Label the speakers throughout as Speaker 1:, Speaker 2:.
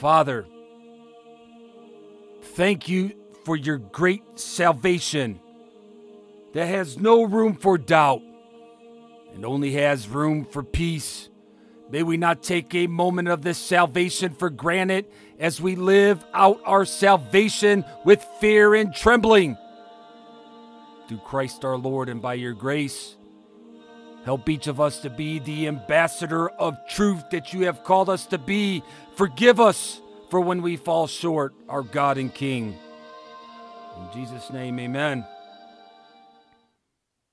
Speaker 1: Father, thank you for your great salvation that has no room for doubt and only has room for peace. May we not take a moment of this salvation for granted as we live out our salvation with fear and trembling. Through Christ our Lord and by your grace, help each of us to be the ambassador of truth that you have called us to be. Forgive us for when we fall short, our God and King. In Jesus' name, amen.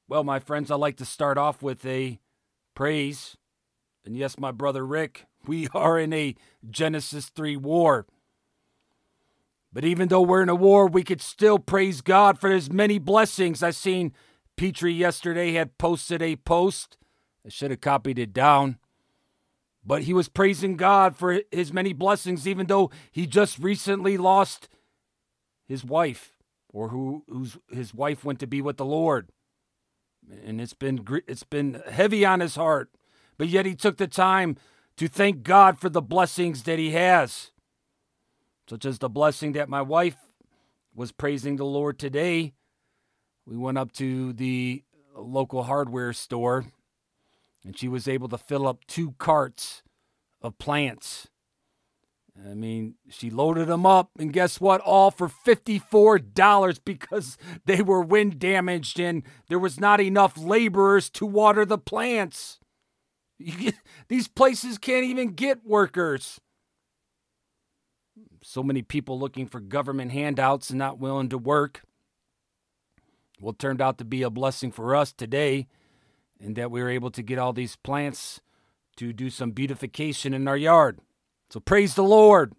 Speaker 1: Well, my friends, I'd like to start off with a praise. And yes, my brother Rick, we are in a Genesis 3 war. But even though we're in a war, we could still praise God for his many blessings. I've seen Petrie yesterday had posted a post. I should have copied it down. But he was praising God for his many blessings, even though he just recently lost his wife, or who whose his wife went to be with the Lord. And it's been it's been heavy on his heart but yet he took the time to thank God for the blessings that he has, such as the blessing that my wife was praising the Lord today. We went up to the local hardware store and she was able to fill up two carts of plants. I mean, she loaded them up, and guess what? All for $54 because they were wind damaged and there was not enough laborers to water the plants. Get, these places can't even get workers. So many people looking for government handouts and not willing to work. Well, turned out to be a blessing for us today, in that we were able to get all these plants to do some beautification in our yard. So praise the Lord.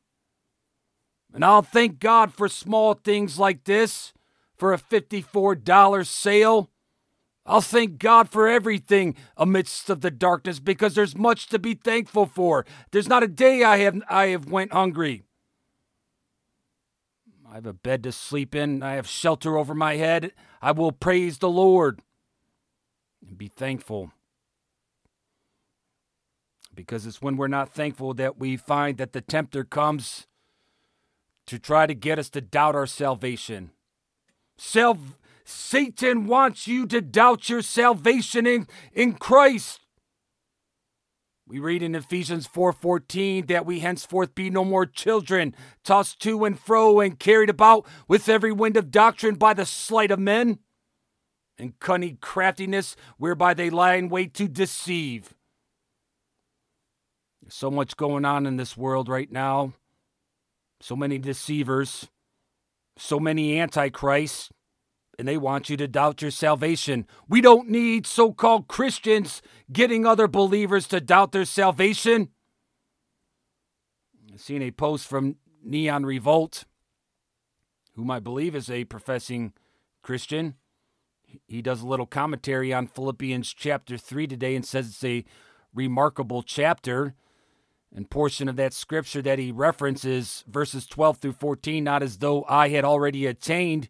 Speaker 1: And I'll thank God for small things like this, for a $54 sale I'll thank God for everything amidst of the darkness because there's much to be thankful for. There's not a day I have I have went hungry. I have a bed to sleep in. I have shelter over my head. I will praise the Lord and be thankful. Because it's when we're not thankful that we find that the tempter comes to try to get us to doubt our salvation. Self Satan wants you to doubt your salvation in, in Christ. We read in Ephesians 4:14 that we henceforth be no more children, tossed to and fro and carried about with every wind of doctrine by the sleight of men and cunning craftiness whereby they lie in wait to deceive. So much going on in this world right now. So many deceivers, so many antichrists, and they want you to doubt your salvation. We don't need so called Christians getting other believers to doubt their salvation. I've seen a post from Neon Revolt, whom I believe is a professing Christian. He does a little commentary on Philippians chapter 3 today and says it's a remarkable chapter. And portion of that scripture that he references, verses 12 through 14, not as though I had already attained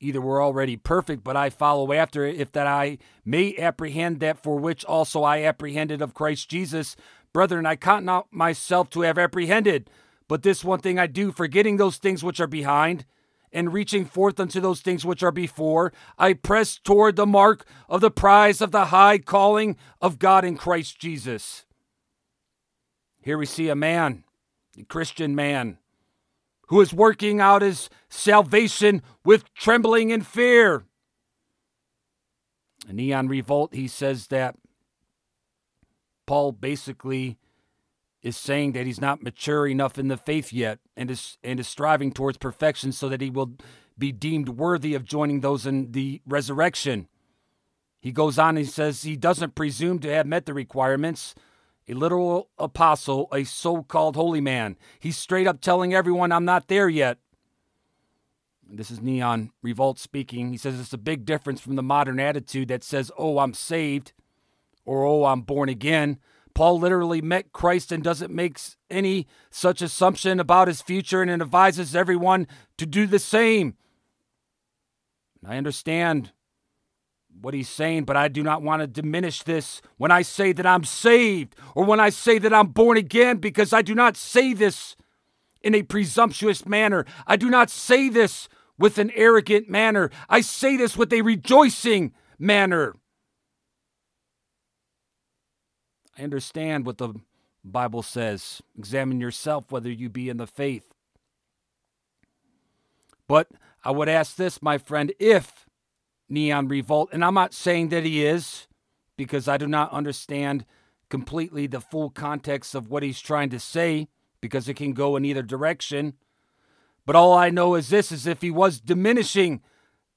Speaker 1: either we're already perfect, but I follow after it, if that I may apprehend that for which also I apprehended of Christ Jesus. Brethren, I count not myself to have apprehended, but this one thing I do, forgetting those things which are behind, and reaching forth unto those things which are before, I press toward the mark of the prize of the high calling of God in Christ Jesus. Here we see a man, a Christian man, who is working out his salvation with trembling and fear. In Neon Revolt, he says that Paul basically is saying that he's not mature enough in the faith yet and is and is striving towards perfection so that he will be deemed worthy of joining those in the resurrection. He goes on and says he doesn't presume to have met the requirements a literal apostle, a so called holy man. He's straight up telling everyone, I'm not there yet. This is Neon Revolt speaking. He says it's a big difference from the modern attitude that says, oh, I'm saved or oh, I'm born again. Paul literally met Christ and doesn't make any such assumption about his future and advises everyone to do the same. I understand what he's saying, but I do not want to diminish this when I say that I'm saved or when I say that I'm born again, because I do not say this in a presumptuous manner. I do not say this with an arrogant manner. I say this with a rejoicing manner. I understand what the Bible says. Examine yourself whether you be in the faith. But I would ask this, my friend, if Neon Revolt, and I'm not saying that he is, because I do not understand completely the full context of what he's trying to say, because it can go in either direction. But all I know is this is if he was diminishing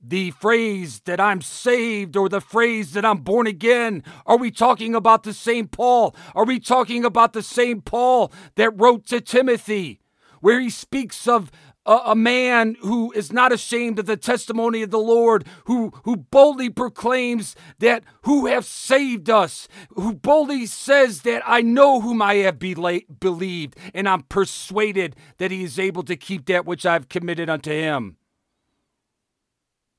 Speaker 1: the phrase that I'm saved or the phrase that I'm born again? Are we talking about the same Paul? Are we talking about the same Paul that wrote to Timothy, where he speaks of a, a, man who is not ashamed of the testimony of the Lord, who, who boldly proclaims that who have saved us, who boldly says that I know whom I have be- believed, and I'm persuaded that he is able to keep that which I've committed unto him.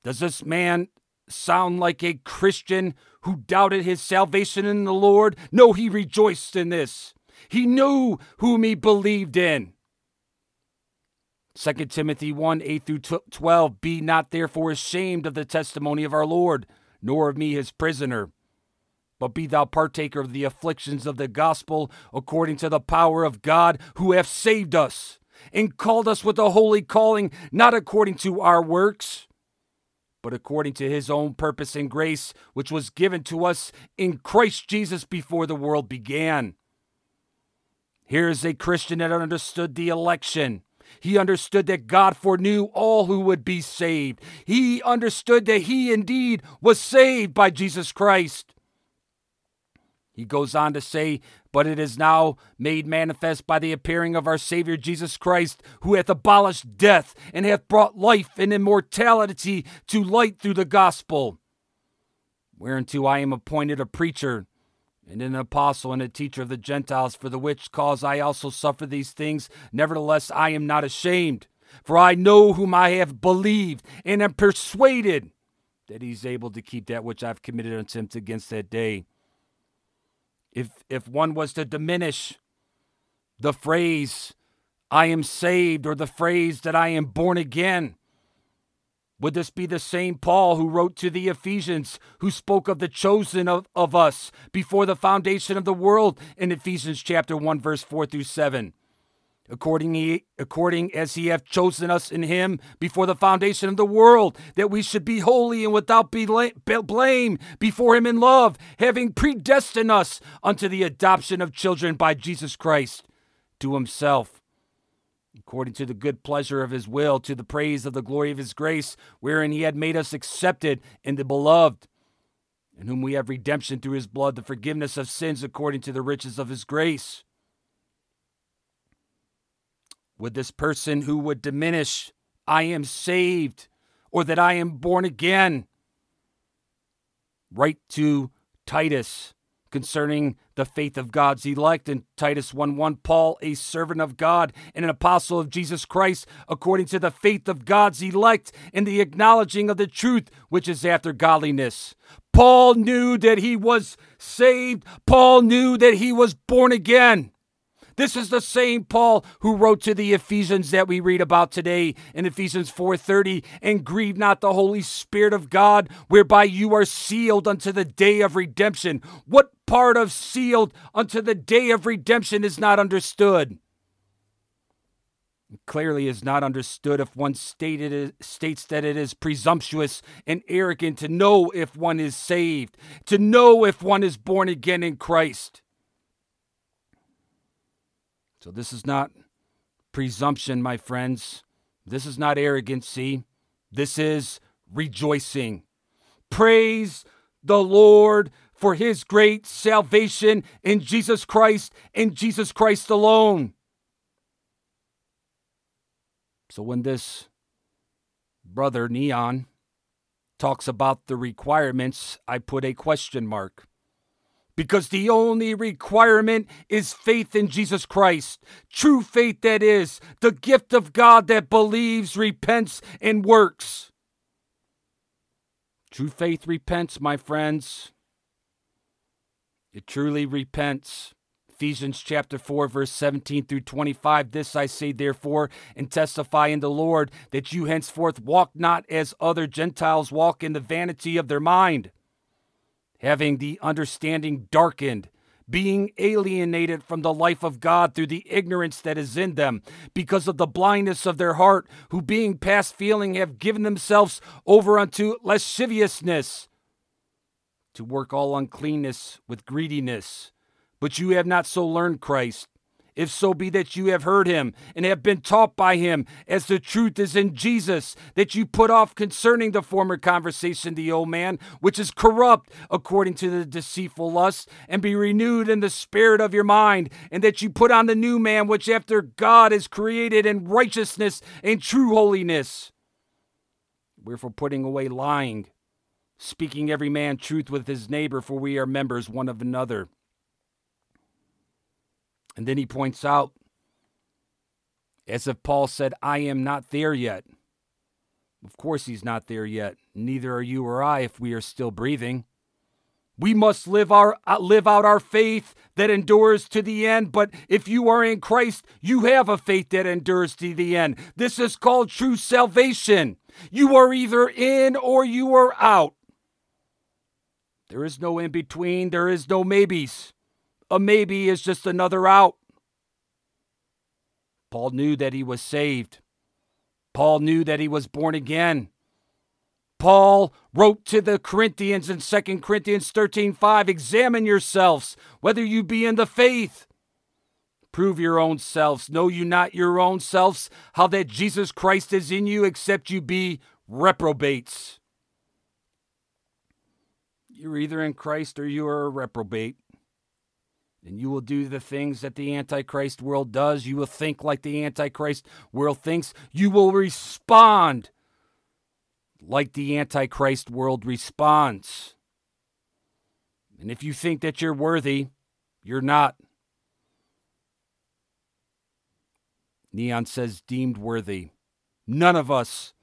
Speaker 1: Does this man sound like a Christian who doubted his salvation in the Lord? No, he rejoiced in this. He knew whom he believed in. 2 Timothy 1 8 through 12 Be not therefore ashamed of the testimony of our Lord, nor of me his prisoner. But be thou partaker of the afflictions of the gospel according to the power of God who hath saved us, and called us with a holy calling, not according to our works but according to his own purpose and grace, which was given to us in Christ Jesus before the world began. Here is a Christian that understood the election. He understood that God foreknew all who would be saved. He understood that he indeed was saved by Jesus Christ. He goes on to say, But it is now made manifest by the appearing of our Savior Jesus Christ, who hath abolished death and hath brought life and immortality to light through the gospel. Whereunto I am appointed a preacher, and an apostle and a teacher of the Gentiles, for the which cause I also suffer these things. Nevertheless, I am not ashamed, for I know whom I have believed, and am persuaded that he is able to keep that which I have committed unto him against that day. If if one was to diminish the phrase I am saved or the phrase that I am born again, would this be the same Paul who wrote to the Ephesians, who spoke of the chosen of, of us before the foundation of the world in Ephesians chapter 1, verse 4 through 7? according, he, according as he hath chosen us in him before the foundation of the world, that we should be holy and without blame before him in love, having predestined us unto the adoption of children by Jesus Christ to himself, according to the good pleasure of his will, to the praise of the glory of his grace, wherein he had made us accepted in the beloved. In whom we have redemption through his blood, the forgiveness of sins according to the riches of his grace Would this person who would diminish, I am saved, or that I am born again. Write to Titus concerning the faith of God's elect in Titus 1 1. Paul, a servant of God and an apostle of Jesus Christ, according to the faith of God's elect and the acknowledging of the truth which is after godliness. Paul knew that he was saved, Paul knew that he was born again. This is the same Paul who wrote to the Ephesians that we read about today in Ephesians 4:30, and grieve not the Holy Spirit of God, whereby you are sealed unto the day of redemption. What part of sealed unto the day of redemption is not understood? clearly is not understood if one stated states that it is presumptuous and arrogant to know if one is saved, to know if one is born again in Christ. So this is not presumption, my friends. This is not arrogancy. This is rejoicing. Praise the Lord for his great salvation in Jesus Christ and Jesus Christ alone. So when this brother Neon talks about the requirements, I put a question mark because the only requirement is faith in Jesus Christ. True faith, that is, the gift of God that believes, repents, and works. True faith repents, my friends. It truly repents. Ephesians chapter 4, verse 17 through 25. This I say, therefore, and testify in the Lord, that you henceforth walk not as other Gentiles walk in the vanity of their mind, having the understanding darkened, being alienated from the life of God through the ignorance that is in them, because of the blindness of their heart, who being past feeling have given themselves over unto lasciviousness, to work all uncleanness with greediness. But you have not so learned Christ. If so be that you have heard him and have been taught by him, as the truth is in Jesus, that you put off concerning the former conversation the old man, which is corrupt according to the deceitful lust, and be renewed in the spirit of your mind, and that you put on the new man, which after God is created in righteousness and true holiness. Wherefore, putting away lying, speaking every man truth with his neighbor, for we are members one of another. And then he points out, as if Paul said, I am not there yet. Of course, he's not there yet. Neither are you or I if we are still breathing. We must live our uh, live out our faith that endures to the end, but if you are in Christ, you have a faith that endures to the end. This is called true salvation. You are either in or you are out. There is no in between, there is no maybes. A maybe is just another out. Paul knew that he was saved. Paul knew that he was born again. Paul wrote to the Corinthians in 2 Corinthians 13:5, examine yourselves whether you be in the faith. Prove your own selves. Know you not your own selves how that Jesus Christ is in you except you be reprobates. You're either in Christ or you are a reprobate and you will do the things that the Antichrist world does. You will think like the Antichrist world thinks. You will respond like the Antichrist world responds. And if you think that you're worthy, you're not. Neon says, deemed worthy. None of us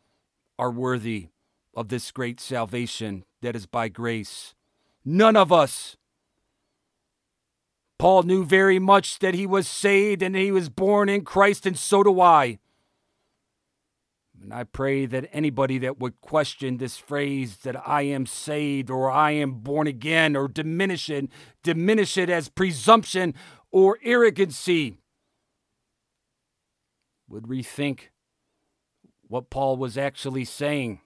Speaker 1: are worthy of this great salvation that is by grace. None of us. Paul knew very much that he was saved and he was born in Christ, and so do I. And I pray that anybody that would question this phrase that I am saved or I am born again or diminish it, diminish it as presumption or arrogancy would rethink what Paul was actually saying,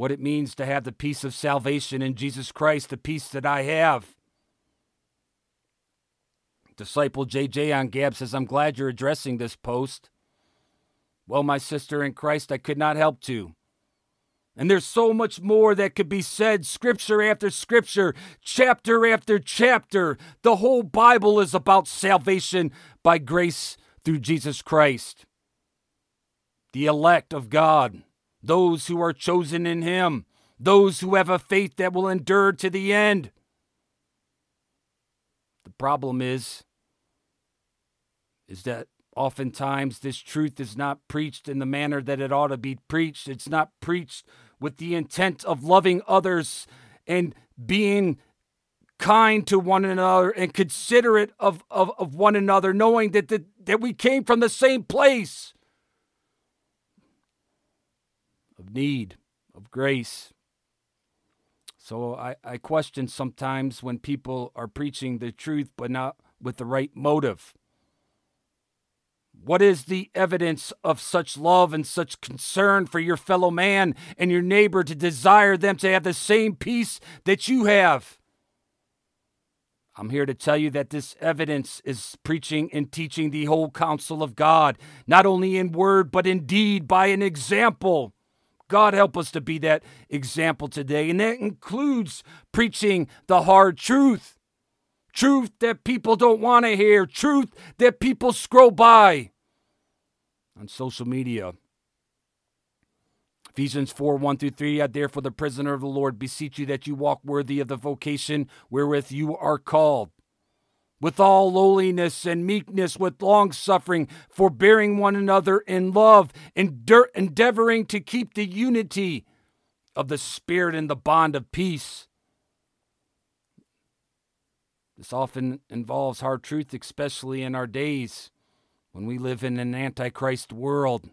Speaker 1: what it means to have the peace of salvation in Jesus Christ, the peace that I have. Disciple JJ on Gab says, I'm glad you're addressing this post. Well, my sister in Christ, I could not help to. And there's so much more that could be said, scripture after scripture, chapter after chapter. The whole Bible is about salvation by grace through Jesus Christ. The elect of God, those who are chosen in Him, those who have a faith that will endure to the end. The problem is, is that oftentimes this truth is not preached in the manner that it ought to be preached. It's not preached with the intent of loving others and being kind to one another and considerate of, of, of one another, knowing that, that, that we came from the same place of need, of grace. So I, I question sometimes when people are preaching the truth but not with the right motive. What is the evidence of such love and such concern for your fellow man and your neighbor to desire them to have the same peace that you have? I'm here to tell you that this evidence is preaching and teaching the whole counsel of God, not only in word, but in deed by an example. God help us to be that example today. And that includes preaching the hard truth truth that people don't want to hear, truth that people scroll by on social media. Ephesians 4 1 through 3. I therefore, the prisoner of the Lord, beseech you that you walk worthy of the vocation wherewith you are called, with all lowliness and meekness, with long suffering, forbearing one another in love, endeavoring to keep the unity of the Spirit in the bond of peace. This often involves hard truth, especially in our days when we live in an antichrist world.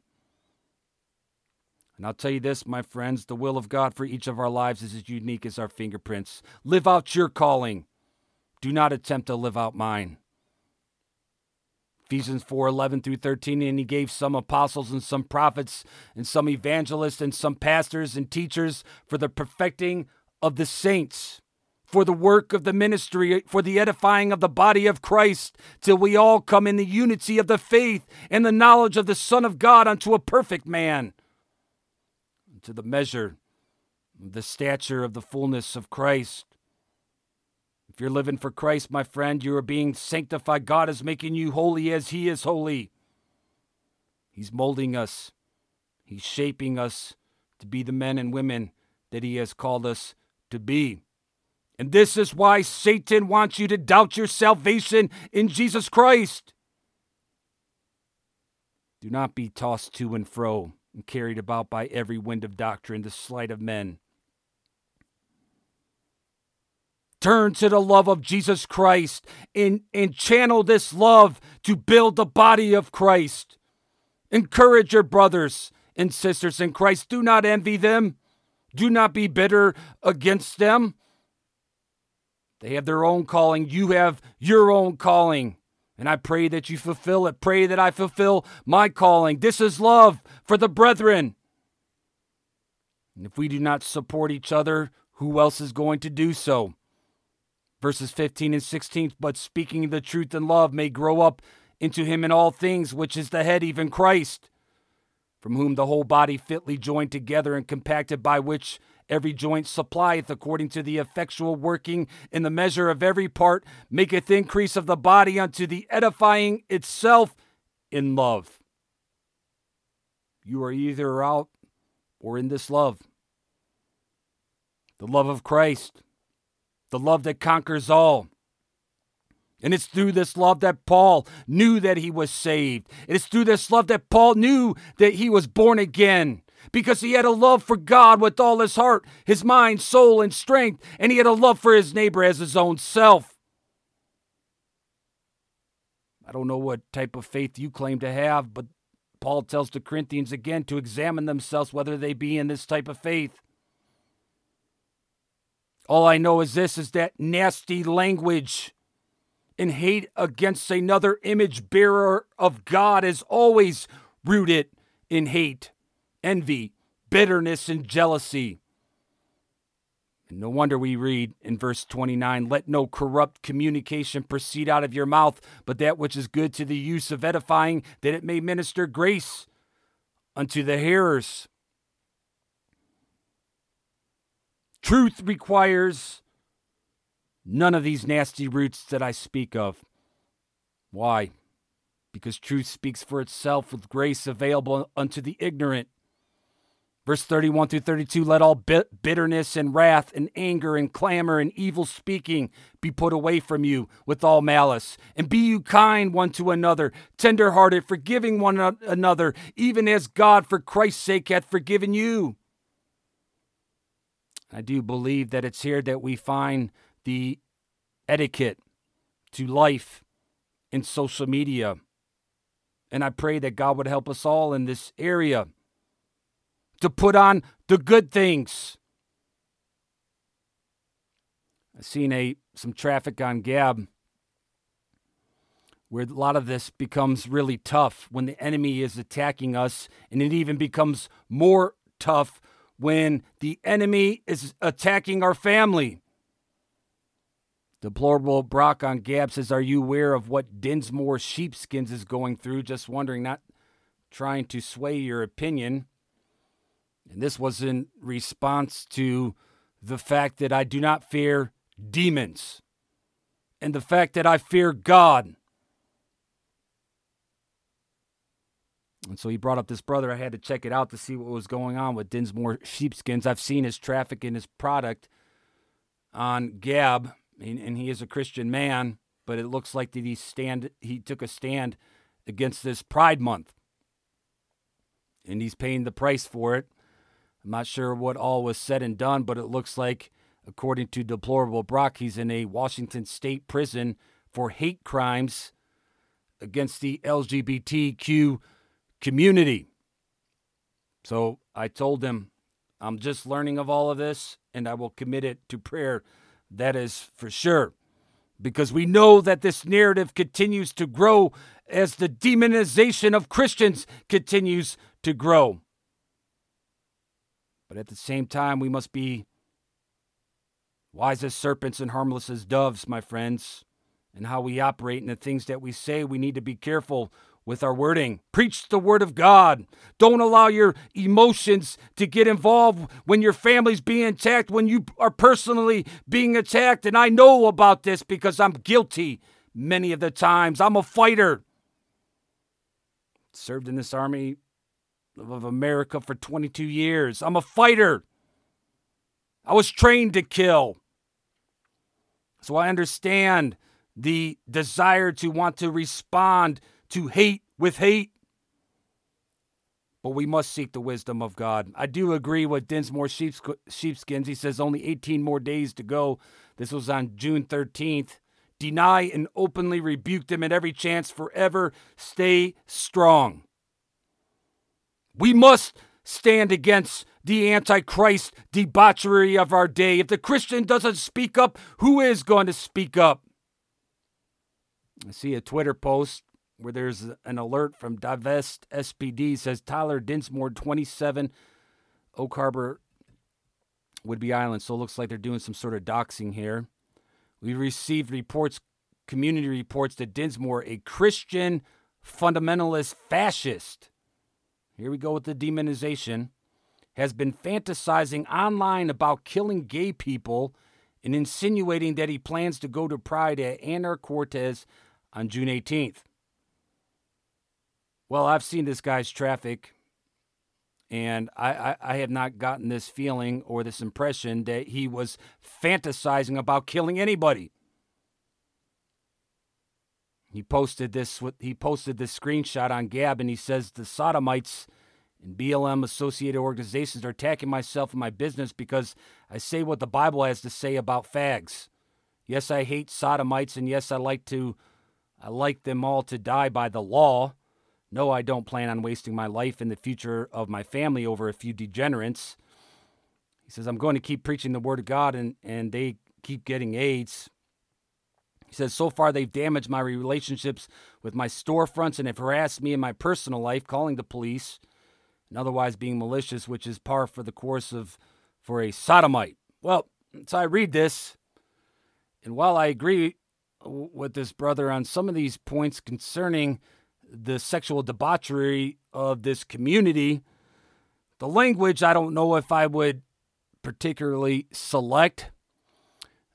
Speaker 1: And I'll tell you this, my friends the will of God for each of our lives is as unique as our fingerprints. Live out your calling. Do not attempt to live out mine. Ephesians 4 11 through 13. And he gave some apostles and some prophets and some evangelists and some pastors and teachers for the perfecting of the saints for the work of the ministry, for the edifying of the body of Christ, till we all come in the unity of the faith and the knowledge of the Son of God unto a perfect man, to the measure of the stature of the fullness of Christ. If you're living for Christ, my friend, you are being sanctified. God is making you holy as He is holy. He's molding us, He's shaping us to be the men and women that He has called us to be. And this is why Satan wants you to doubt your salvation in Jesus Christ. Do not be tossed to and fro and carried about by every wind of doctrine, the sleight of men. Turn to the love of Jesus Christ and, and channel this love to build the body of Christ. Encourage your brothers and sisters in Christ. Do not envy them. Do not be bitter against them. They have their own calling. You have your own calling. And I pray that you fulfill it. Pray that I fulfill my calling. This is love for the brethren. And if we do not support each other, who else is going to do so? Verses 15 and 16 But speaking the truth in love may grow up into him in all things, which is the head, even Christ, from whom the whole body fitly joined together and compacted by which Every joint supplieth according to the effectual working in the measure of every part, maketh increase of the body unto the edifying itself in love. You are either out or in this love. The love of Christ, the love that conquers all. And it's through this love that Paul knew that he was saved. It's through this love that Paul knew that he was born again because he had a love for God with all his heart, his mind, soul, and strength, and he had a love for his neighbor as his own self. I don't know what type of faith you claim to have, but Paul tells the Corinthians again to examine themselves whether they be in this type of faith. All I know is this is that nasty language and hate against another image bearer of God is always rooted in hate envy, bitterness, and jealousy. And no wonder we read in verse 29 Let no corrupt communication proceed out of your mouth, but that which is good to the use of edifying, that it may minister grace unto the hearers. Truth requires none of these nasty roots that I speak of. Why? Because truth speaks for itself with grace available unto the ignorant. Verse 31 through 32 let all bitterness and wrath and anger and clamor and evil speaking be put away from you with all malice. And be you kind one to another, tenderhearted, forgiving one another, even as God for Christ's sake hath forgiven you. I do believe that it's here that we find the etiquette to life in social media. And I pray that God would help us all in this area to put on the good things. I've seen a some traffic on Gab where a lot of this becomes really tough when the enemy is attacking us, and it even becomes more tough when the enemy is attacking our family. Deplorable Brock on Gab says, Are you aware of what Dinsmore Sheepskins is going through? Just wondering, not trying to sway your opinion. And this was in response to the fact that I do not fear demons and the fact that I fear God. And so he brought up this brother. I had to check it out to see what was going on with Dinsmore Sheepskins. I've seen his traffic in his product on Gab, and he is a Christian man, but it looks like that he stand he took a stand against this Pride Month, and he's paying the price for it. I'm not sure what all was said and done, but it looks like According to Deplorable Brock, he's in a Washington state prison for hate crimes against the LGBTQ community. So I told him, I'm just learning of all of this and I will commit it to prayer. That is for sure. Because we know that this narrative continues to grow as the demonization of Christians continues to grow. But at the same time, we must be wise as serpents and harmless as doves, my friends and how we operate and the things that we say, we need to be careful with our wording. Preach the word of God. Don't allow your emotions to get involved when your family's being attacked, when you are personally being attacked. And I know about this because I'm guilty many of the times. I'm a fighter. Served in this army of America for 22 years. I'm a fighter. I was trained to kill. So I understand the desire to want to respond to hate with hate. But we must seek the wisdom of God. I do agree with Dinsmore Sheepskins. He says only 18 more days to go. This was on June 13th. Deny and openly rebuke them at every chance forever. Stay strong. We must stand against the Antichrist debauchery of our day. If the Christian doesn't speak up, who is going to speak up? I see a Twitter post where there's an alert from Divest SPD says Tyler Dinsmore 27 Oak Harbor Whidbey Island. So it looks like they're doing some sort of doxing here. We received reports, community reports that Dinsmore, a Christian fundamentalist fascist, here we go with the demonization, has been fantasizing online about killing gay people and insinuating that he plans to go to Pride at Anacortes on June 18th. Well, I've seen this guy's traffic, and I, I, I, have not gotten this feeling or this impression that he was fantasizing about killing anybody. He posted this. He posted this screenshot on Gab, and he says the sodomites and BLM associated organizations are attacking myself and my business because I say what the Bible has to say about fags. Yes, I hate sodomites, and yes, I like to I like them all to die by the law. No, I don't plan on wasting my life and the future of my family over a few degenerates. He says, I'm going to keep preaching the word of God and, and they keep getting AIDS. He says, so far they've damaged my relationships with my storefronts and have harassed me in my personal life, calling the police and otherwise being malicious, which is par for the course of for a sodomite. Well, so I read this, and while I agree with this brother on some of these points concerning the sexual debauchery of this community. The language, I don't know if I would particularly select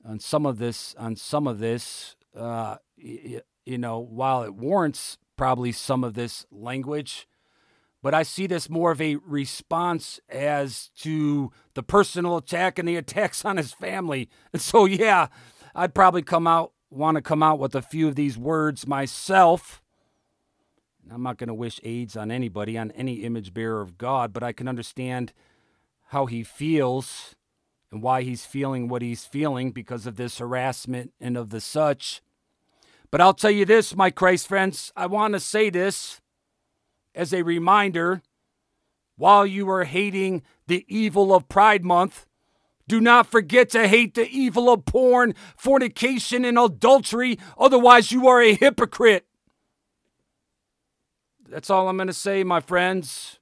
Speaker 1: on some of this. On some of this, uh, you, you know, while it warrants probably some of this language, but I see this more of a response as to the personal attack and the attacks on his family. And so, yeah, I'd probably come out want to come out with a few of these words myself. I'm not going to wish AIDS on anybody, on any image bearer of God, but I can understand how he feels and why he's feeling what he's feeling because of this harassment and of the such. But I'll tell you this, my Christ friends, I want to say this as a reminder while you are hating the evil of Pride Month, do not forget to hate the evil of porn, fornication, and adultery. Otherwise, you are a hypocrite. That's all I'm going to say, my friends.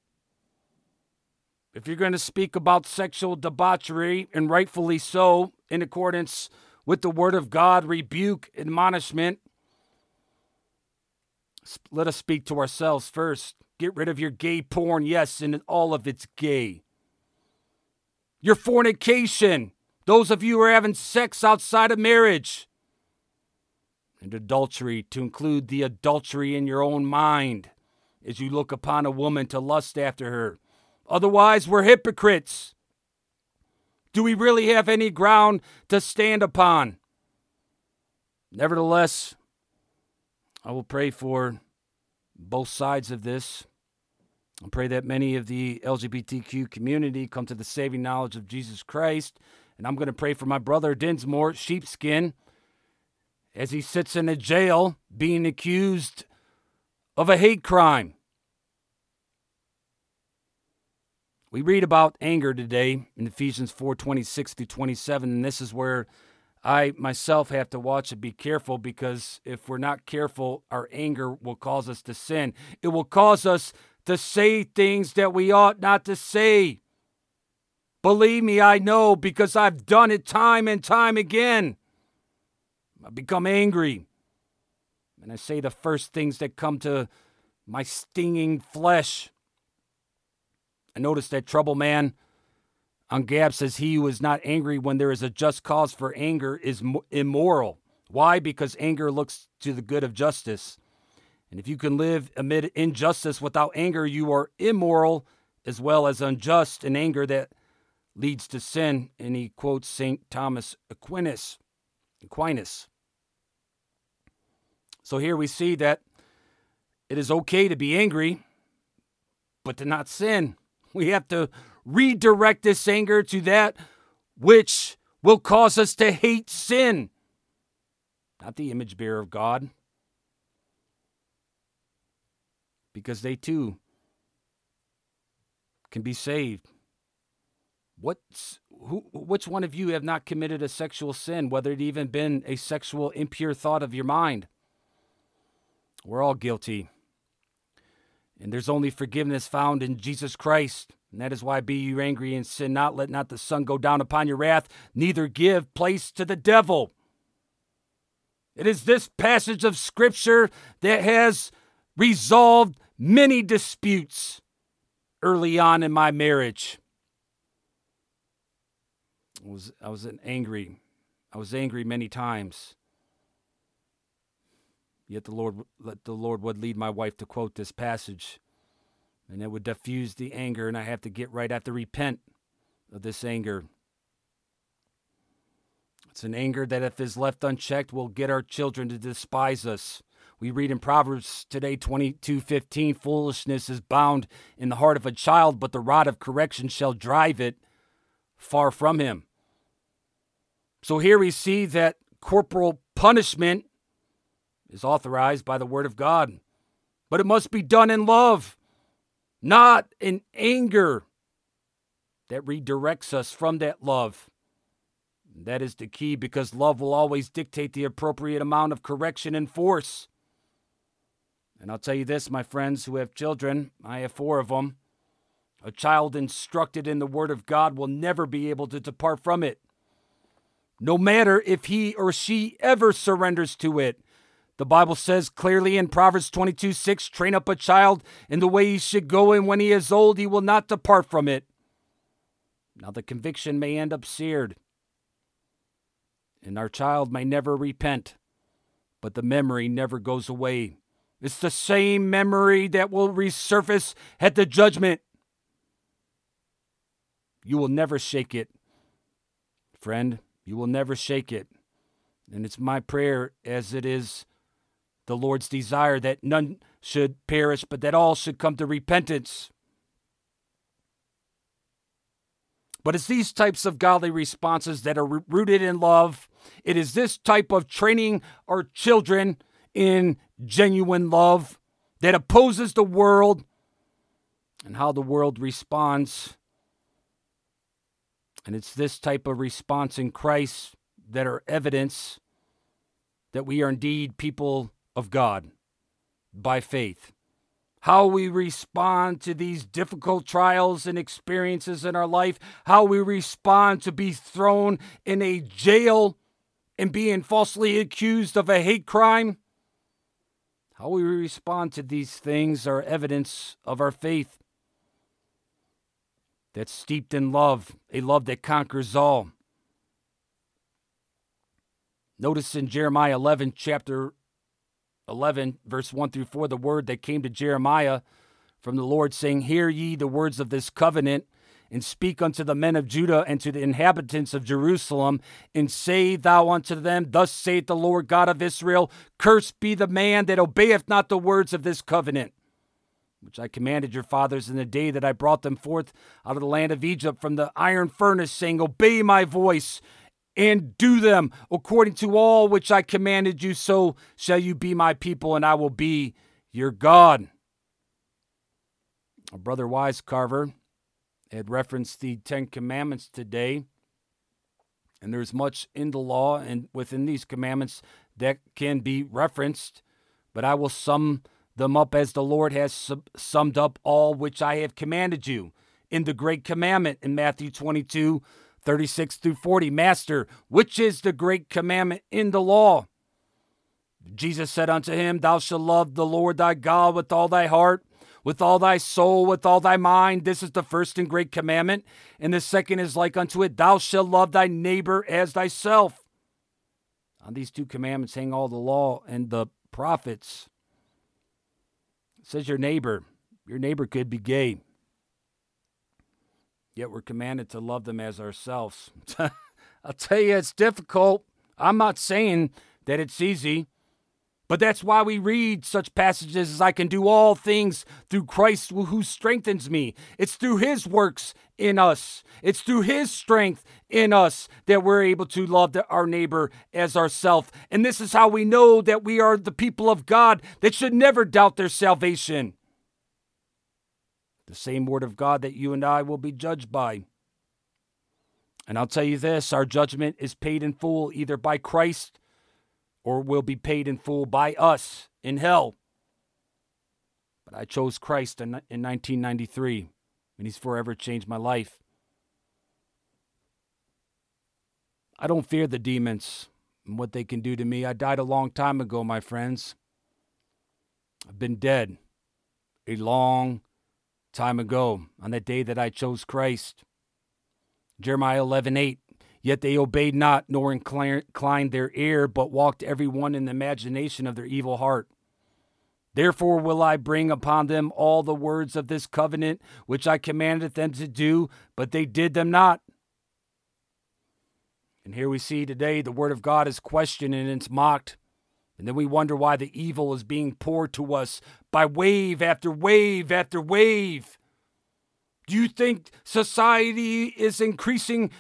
Speaker 1: If you're going to speak about sexual debauchery, and rightfully so, in accordance with the Word of God, rebuke, admonishment, let us speak to ourselves first. Get rid of your gay porn, yes, and all of its gay your fornication, those of you who are having sex outside of marriage, and adultery, to include the adultery in your own mind as you look upon a woman to lust after her. Otherwise, we're hypocrites. Do we really have any ground to stand upon? Nevertheless, I will pray for both sides of this. I pray that many of the LGBTQ community come to the saving knowledge of Jesus Christ And I'm going to pray for my brother Dinsmore, sheepskin, as he sits in a jail being accused of a hate crime. We read about anger today in Ephesians 4 26 through 27, and this is where I myself have to watch and be careful because if we're not careful, our anger will cause us to sin. It will cause us to say things that we ought not to say. Believe me, I know because I've done it time and time again. I become angry. And I say the first things that come to my stinging flesh. I notice that trouble man on Gab says he who is not angry when there is a just cause for anger is immoral. Why? Because anger looks to the good of justice. And if you can live amid injustice without anger, you are immoral as well as unjust, and anger that leads to sin. And he quotes St. Thomas Aquinas. Aquinas. So here we see that it is okay to be angry, but to not sin. We have to redirect this anger to that which will cause us to hate sin, not the image bearer of God. Because they too can be saved. What's who which one of you have not committed a sexual sin, whether it even been a sexual impure thought of your mind? We're all guilty. And there's only forgiveness found in Jesus Christ. And that is why be you angry and sin not, let not the sun go down upon your wrath, neither give place to the devil. It is this passage of Scripture that has resolved many disputes early on in my marriage. I was, I was angry. I was angry many times. Yet the Lord let the Lord would lead my wife to quote this passage, and it would diffuse the anger, and I have to get right. To repent of this anger. It's an anger that, if is left unchecked, will get our children to despise us. We read in Proverbs today 22:15, foolishness is bound in the heart of a child, but the rod of correction shall drive it far from him. So here we see that corporal punishment is authorized by the Word of God. But it must be done in love, not in anger that redirects us from that love. That is the key because love will always dictate the appropriate amount of correction and force. And I'll tell you this, my friends who have children, I have four of them. A child instructed in the Word of God will never be able to depart from it, no matter if he or she ever surrenders to it. The Bible says clearly in Proverbs 22 6 train up a child in the way he should go, and when he is old, he will not depart from it. Now, the conviction may end up seared, and our child may never repent, but the memory never goes away. It's the same memory that will resurface at the judgment. You will never shake it, friend. You will never shake it. And it's my prayer, as it is the Lord's desire that none should perish, but that all should come to repentance. But it's these types of godly responses that are rooted in love. It is this type of training our children in genuine love that opposes the world and how the world responds. And it's this type of response in Christ that are evidence that we are indeed people of God by faith. How we respond to these difficult trials and experiences in our life, how we respond to be thrown in a jail and being falsely accused of a hate crime. How we respond to these things are evidence of our faith that's steeped in love, a love that conquers all. Notice in Jeremiah 11, chapter 11, verse 1 through 4, the word that came to Jeremiah from the Lord, saying, Hear ye the words of this covenant, and speak unto the men of Judah and to the inhabitants of Jerusalem, and say thou unto them, Thus saith the Lord God of Israel, Cursed be the man that obeyeth not the words of this covenant. which I commanded your fathers in the day that I brought them forth out of the land of Egypt from the iron furnace, saying, Obey my voice and do them according to all which I commanded you, so shall you be my people, and I will be your God. Our brother Wisecarver had referenced the Ten Commandments today. And there's much in the law and within these commandments that can be referenced, but I will sum them up as the Lord has sub- summed up all which I have commanded you in the great commandment in Matthew 22 36 through 40. Master, which is the great commandment in the law? Jesus said unto him, Thou shalt love the Lord thy God with all thy heart, with all thy soul, with all thy mind. This is the first and great commandment. And the second is like unto it Thou shalt love thy neighbor as thyself. On these two commandments hang all the law and the prophets. It says your neighbor. Your neighbor could be gay. Yet we're commanded to love them as ourselves. I'll tell you, it's difficult. I'm not saying that it's easy. But that's why we read such passages as I can do all things through Christ who strengthens me. It's through his works in us, it's through his strength in us that we're able to love our neighbor as ourself. And this is how we know that we are the people of God that should never doubt their salvation. The same word of God that you and I will be judged by. And I'll tell you this our judgment is paid in full either by Christ or will be paid in full by us in hell. But I chose Christ in, in 1993, and He's forever changed my life. I don't fear the demons and what they can do to me. I died a long time ago, my friends. I've been dead a long time ago on the day that I chose Christ. Jeremiah 11 8. Yet they obeyed not, nor inclined their ear, but walked every one in the imagination of their evil heart. Therefore will I bring upon them all the words of this covenant which I commanded them to do, but they did them not. And here we see today the word of God is questioned and it's mocked. And then we wonder why the evil is being poured to us by wave after wave after wave. Do you think society is increasing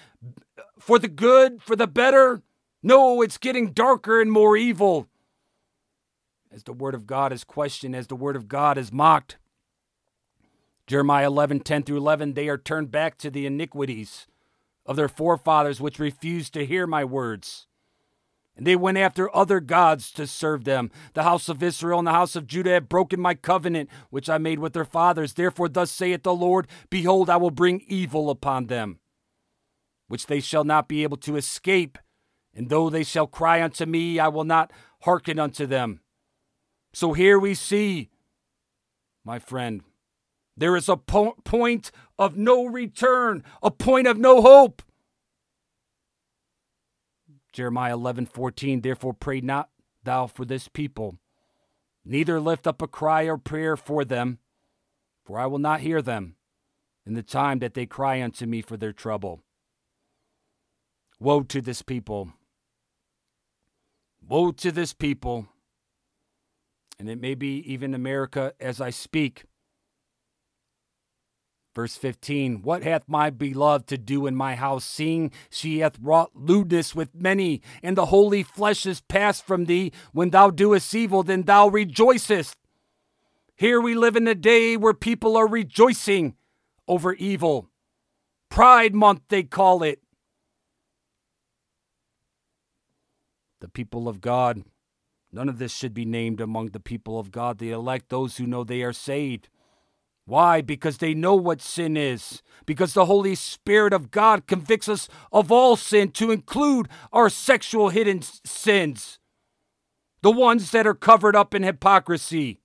Speaker 1: for the good, for the better. No, it's getting darker and more evil. As the word of God is questioned, as the word of God is mocked. Jeremiah 11, 10 through 11, they are turned back to the iniquities of their forefathers, which refused to hear my words. And they went after other gods to serve them. The house of Israel and the house of Judah have broken my covenant, which I made with their fathers. Therefore, thus saith the Lord Behold, I will bring evil upon them which they shall not be able to escape. And though they shall cry unto me, I will not hearken unto them. So here we see, my friend, there is a po- point of no return, a point of no hope. Jeremiah 11, 14, therefore pray not thou for this people, neither lift up a cry or prayer for them, for I will not hear them in the time that they cry unto me for their trouble. Woe to this people. Woe to this people. And it may be even America as I speak. Verse 15 What hath my beloved to do in my house, seeing she hath wrought lewdness with many, and the holy flesh is passed from thee? When thou doest evil, then thou rejoicest. Here we live in a day where people are rejoicing over evil. Pride Month, they call it. the people of God. None of this should be named among the people of God, the elect, those who know they are saved. Why? Because they know what sin is. Because the Holy Spirit of God convicts us of all sin, to include our sexual hidden sins, the ones that are covered up in hypocrisy.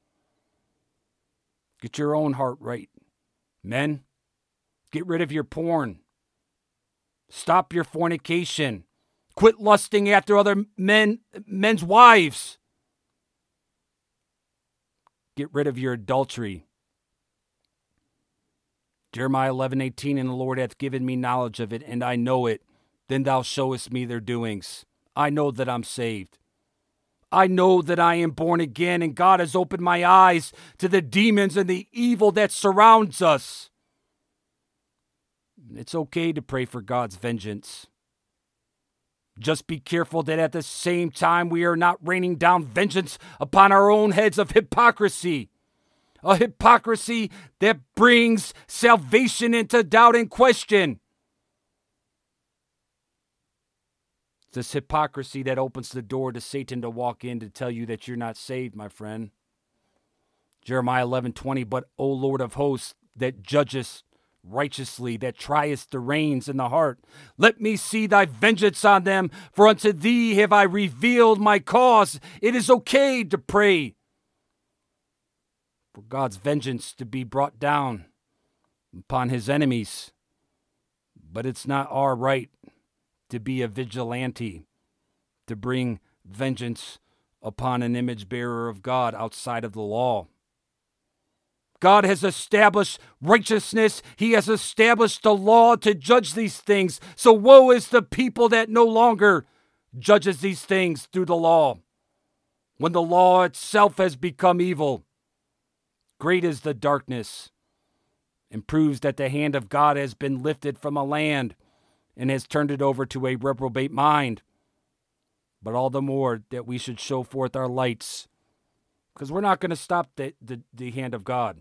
Speaker 1: Get your own heart right. Men, get rid of your porn. Stop your fornication. Quit lusting after other men men's wives. Get rid of your adultery. Jeremiah 11, 18, and the Lord hath given me knowledge of it, and I know it. Then thou showest me their doings. I know that I'm saved. I know that I am born again and God has opened my eyes to the demons and the evil that surrounds us. It's okay to pray for God's vengeance. Just be careful that at the same time we are not raining down vengeance upon our own heads of hypocrisy. A hypocrisy that brings salvation into doubt and question. This hypocrisy that opens the door to Satan to walk in to tell you that you're not saved, my friend. Jeremiah 11 20, but O Lord of hosts, that judgest righteously, that triest the reins in the heart. Let me see thy vengeance on them, for unto thee have I revealed my cause. It is okay to pray for God's vengeance to be brought down upon his enemies, but it's not our right to be a vigilante, to bring vengeance upon an image bearer of God outside of the law. God has established righteousness. He has established the law to judge these things. So woe is the people that no longer judges these things through the law. When the law itself has become evil, great is the darkness, and proves that the hand of God has been lifted from a land and has turned it over to a reprobate mind. But all the more that we should show forth our lights, because we're not going to stop the, the, the hand of God.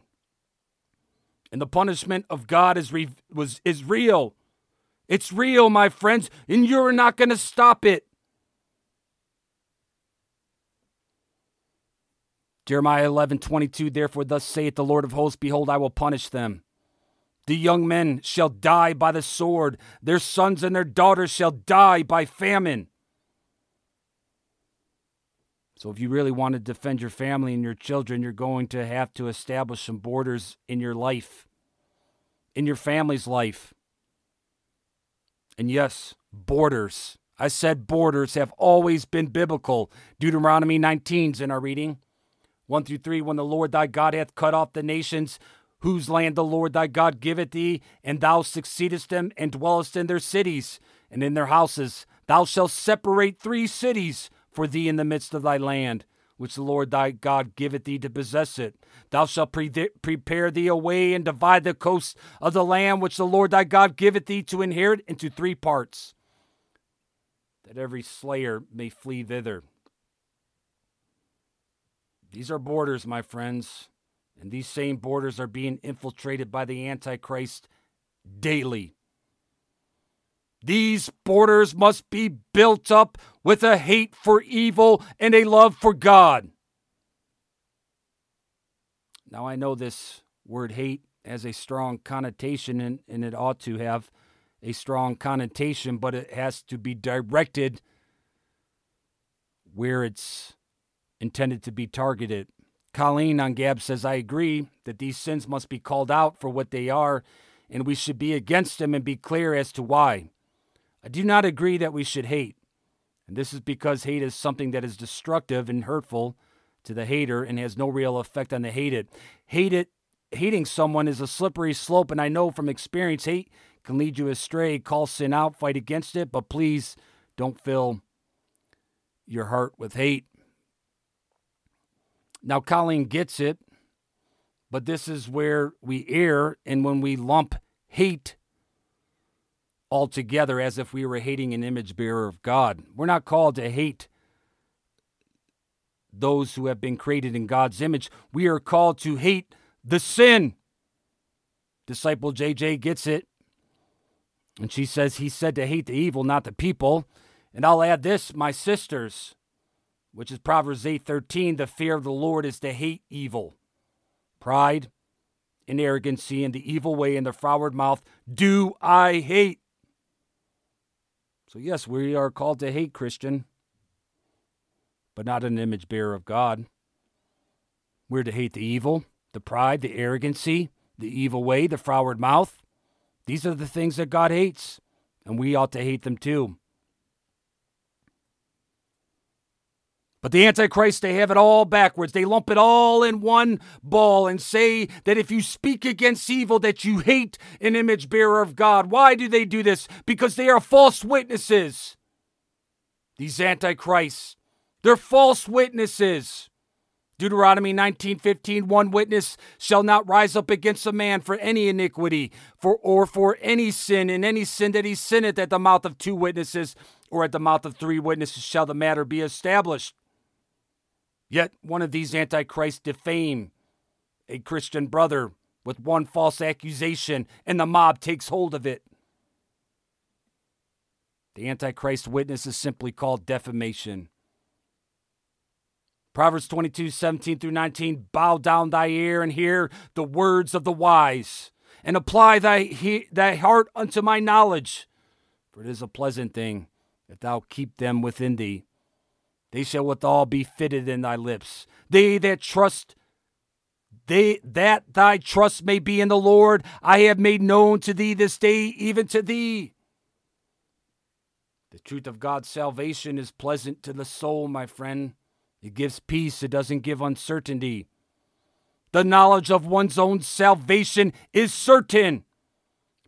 Speaker 1: And the punishment of God is, re- was, is real. It's real, my friends, and you're not going to stop it. Jeremiah 11, 22, therefore, thus saith the Lord of hosts, Behold, I will punish them. The young men shall die by the sword, their sons and their daughters shall die by famine. So, if you really want to defend your family and your children, you're going to have to establish some borders in your life, in your family's life. And yes, borders. I said borders have always been biblical. Deuteronomy 19's in our reading. 1 through 3 When the Lord thy God hath cut off the nations whose land the Lord thy God giveth thee, and thou succeedest them and dwellest in their cities and in their houses, thou shalt separate three cities for thee in the midst of thy land, which the Lord thy God giveth thee to possess it. Thou shalt pre- prepare thee a way and divide the coast of the land which the Lord thy God giveth thee to inherit into three parts, that every slayer may flee thither. These are borders, my friends, and these same borders are being infiltrated by the Antichrist daily. These borders must be built up with a hate for evil and a love for God. Now, I know this word hate has a strong connotation, and, and it ought to have a strong connotation, but it has to be directed where it's intended to be targeted. Colleen on Gab says, I agree that these sins must be called out for what they are, and we should be against them and be clear as to why. I do not agree that we should hate. And this is because hate is something that is destructive and hurtful to the hater and has no real effect on the hated. Hate it, hating someone is a slippery slope, and I know from experience hate can lead you astray. Call sin out, fight against it, but please don't fill your heart with hate. Now, Colleen gets it, but this is where we err and when we lump hate altogether as if we were hating an image bearer of God. We're not called to hate those who have been created in God's image. We are called to hate the sin. Disciple JJ gets it. And she says he said to hate the evil, not the people. And I'll add this, my sisters, which is Proverbs 8:13, the fear of the Lord is to hate evil. Pride and arrogancy and the evil way and the froward mouth do I hate. So, yes, we are called to hate Christian, but not an image bearer of God. We're to hate the evil, the pride, the arrogancy, the evil way, the froward mouth. These are the things that God hates, and we ought to hate them too. But the Antichrist, they have it all backwards. They lump it all in one ball and say that if you speak against evil, that you hate an image bearer of God. Why do they do this? Because they are false witnesses. These Antichrists, They're false witnesses. Deuteronomy 19:15 one witness shall not rise up against a man for any iniquity for or for any sin in any sin that he sinneth at the mouth of two witnesses or at the mouth of three witnesses shall the matter be established yet one of these antichrists defame a Christian brother with one false accusation and the mob takes hold of it the antichrist witness is simply called defamation Proverbs 22, 17 through 19 Bow down thy ear and hear the words of the wise, and apply thy, he, thy heart unto my knowledge. For it is a pleasant thing that thou keep them within thee. They shall withal be fitted in thy lips. They that trust, they that thy trust may be in the Lord, I have made known to thee this day, even to thee. The truth of God's salvation is pleasant to the soul, my friend. It gives peace, it doesn't give uncertainty. The knowledge of one's own salvation is certain.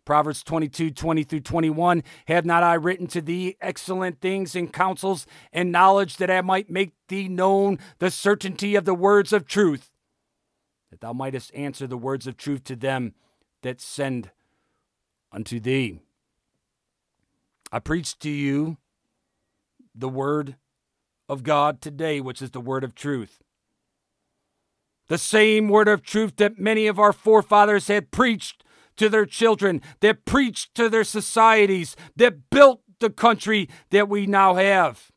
Speaker 1: Proverbs 22, 20 through 21. Have not I written to thee excellent things and counsels and knowledge that I might make thee known the certainty of the words of truth, that thou mightest answer the words of truth to them that send unto thee? I preach to you the word of God today, which is the word of truth. The same word of truth that many of our forefathers had preached to their children, that preached to their societies, that built the country that we now have.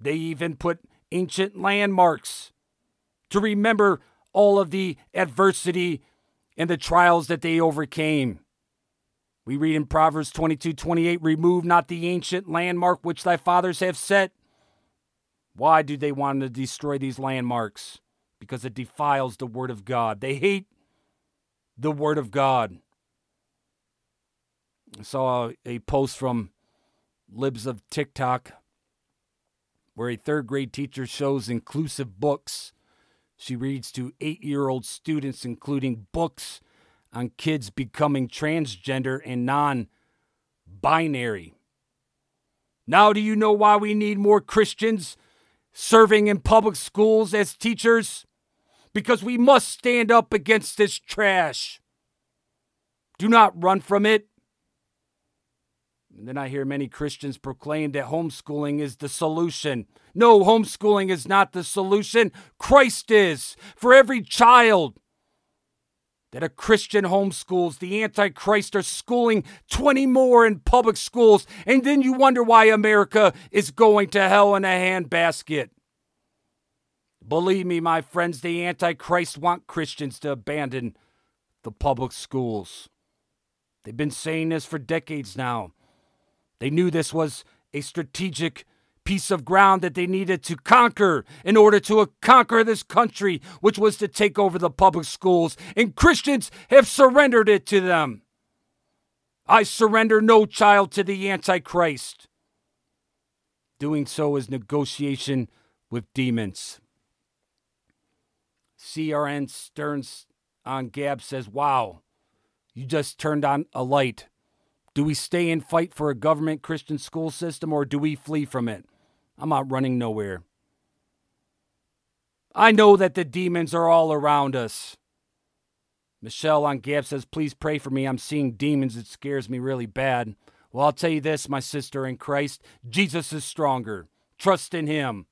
Speaker 1: They even put ancient landmarks to remember all of the adversity and the trials that they overcame. We read in Proverbs 22 28, Remove not the ancient landmark which thy fathers have set, why do they want to destroy these landmarks? Because it defiles the Word of God. They hate the Word of God. I saw a post from Libs of TikTok where a third grade teacher shows inclusive books. She reads to eight year old students, including books on kids becoming transgender and non binary. Now, do you know why we need more Christians serving in public schools as teachers because we must stand up against this trash. Do not run from it. And then I hear many Christians proclaim that homeschooling is the solution. No, homeschooling is not the solution. Christ is. For every child that a Christian homeschools, the Antichrist are schooling 20 more in public schools. And then you wonder why America is going to hell in a handbasket. Believe me, my friends, the Antichrist want Christians to abandon the public schools. They've been saying this for decades now. They knew this was a strategic piece of ground that they needed to conquer in order to conquer this country, which was to take over the public schools. And Christians have surrendered it to them. I surrender no child to the Antichrist. Doing so is negotiation with demons. CRN Stearns on Gab says, Wow, you just turned on a light. Do we stay and fight for a government Christian school system or do we flee from it? I'm not running nowhere. I know that the demons are all around us. Michelle on Gab says, Please pray for me. I'm seeing demons. It scares me really bad. Well, I'll tell you this, my sister in Christ Jesus is stronger. Trust in him.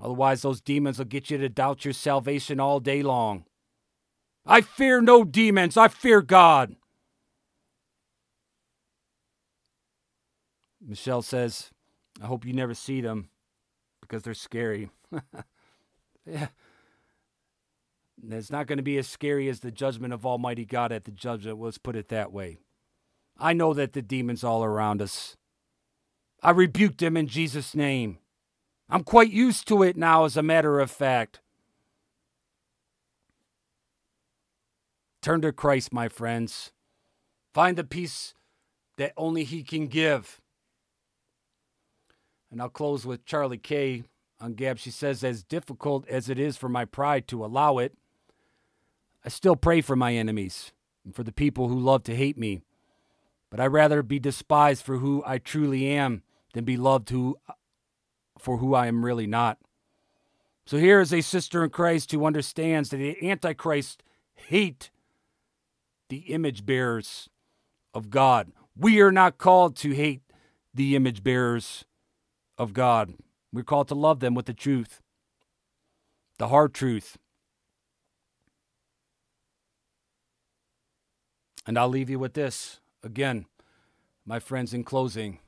Speaker 1: Otherwise, those demons will get you to doubt your salvation all day long. I fear no demons, I fear God. Michelle says, I hope you never see them because they're scary. yeah. It's not going to be as scary as the judgment of Almighty God at the judgment. Let's put it that way. I know that the demons all around us. I rebuke them in Jesus' name. I'm quite used to it now, as a matter of fact. Turn to Christ, my friends. Find the peace that only He can give. And I'll close with Charlie K. on Gab. She says, As difficult as it is for my pride to allow it, I still pray for my enemies and for the people who love to hate me. But I'd rather be despised for who I truly am than be loved who for who I am really not. So here is a sister in Christ who understands that the Antichrist hate the image bearers of God. We are not called to hate the image bearers of God. We're called to love them with the truth, the hard truth. And I'll leave you with this again, my friends, in closing.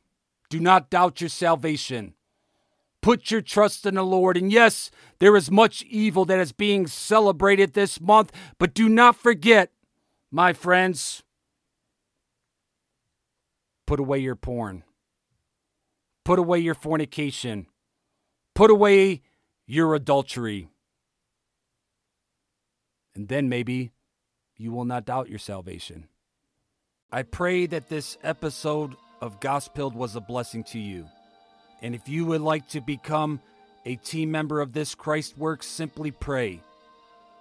Speaker 1: Do not doubt your salvation. Put your trust in the Lord. And yes, there is much evil that is being celebrated this month, but do not forget, my friends, put away your porn, put away your fornication, put away your adultery. And then maybe you will not doubt your salvation. I pray that this episode of Gospel was a blessing to you. And if you would like to become a team member of this Christ Works, simply pray.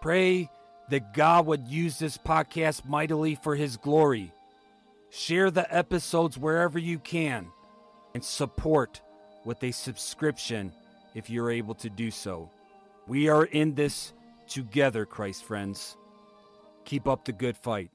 Speaker 1: Pray that God would use this podcast mightily for His glory. Share the episodes wherever you can and support with a subscription if you're able to do so. We are in this together, Christ friends. Keep up the good fight.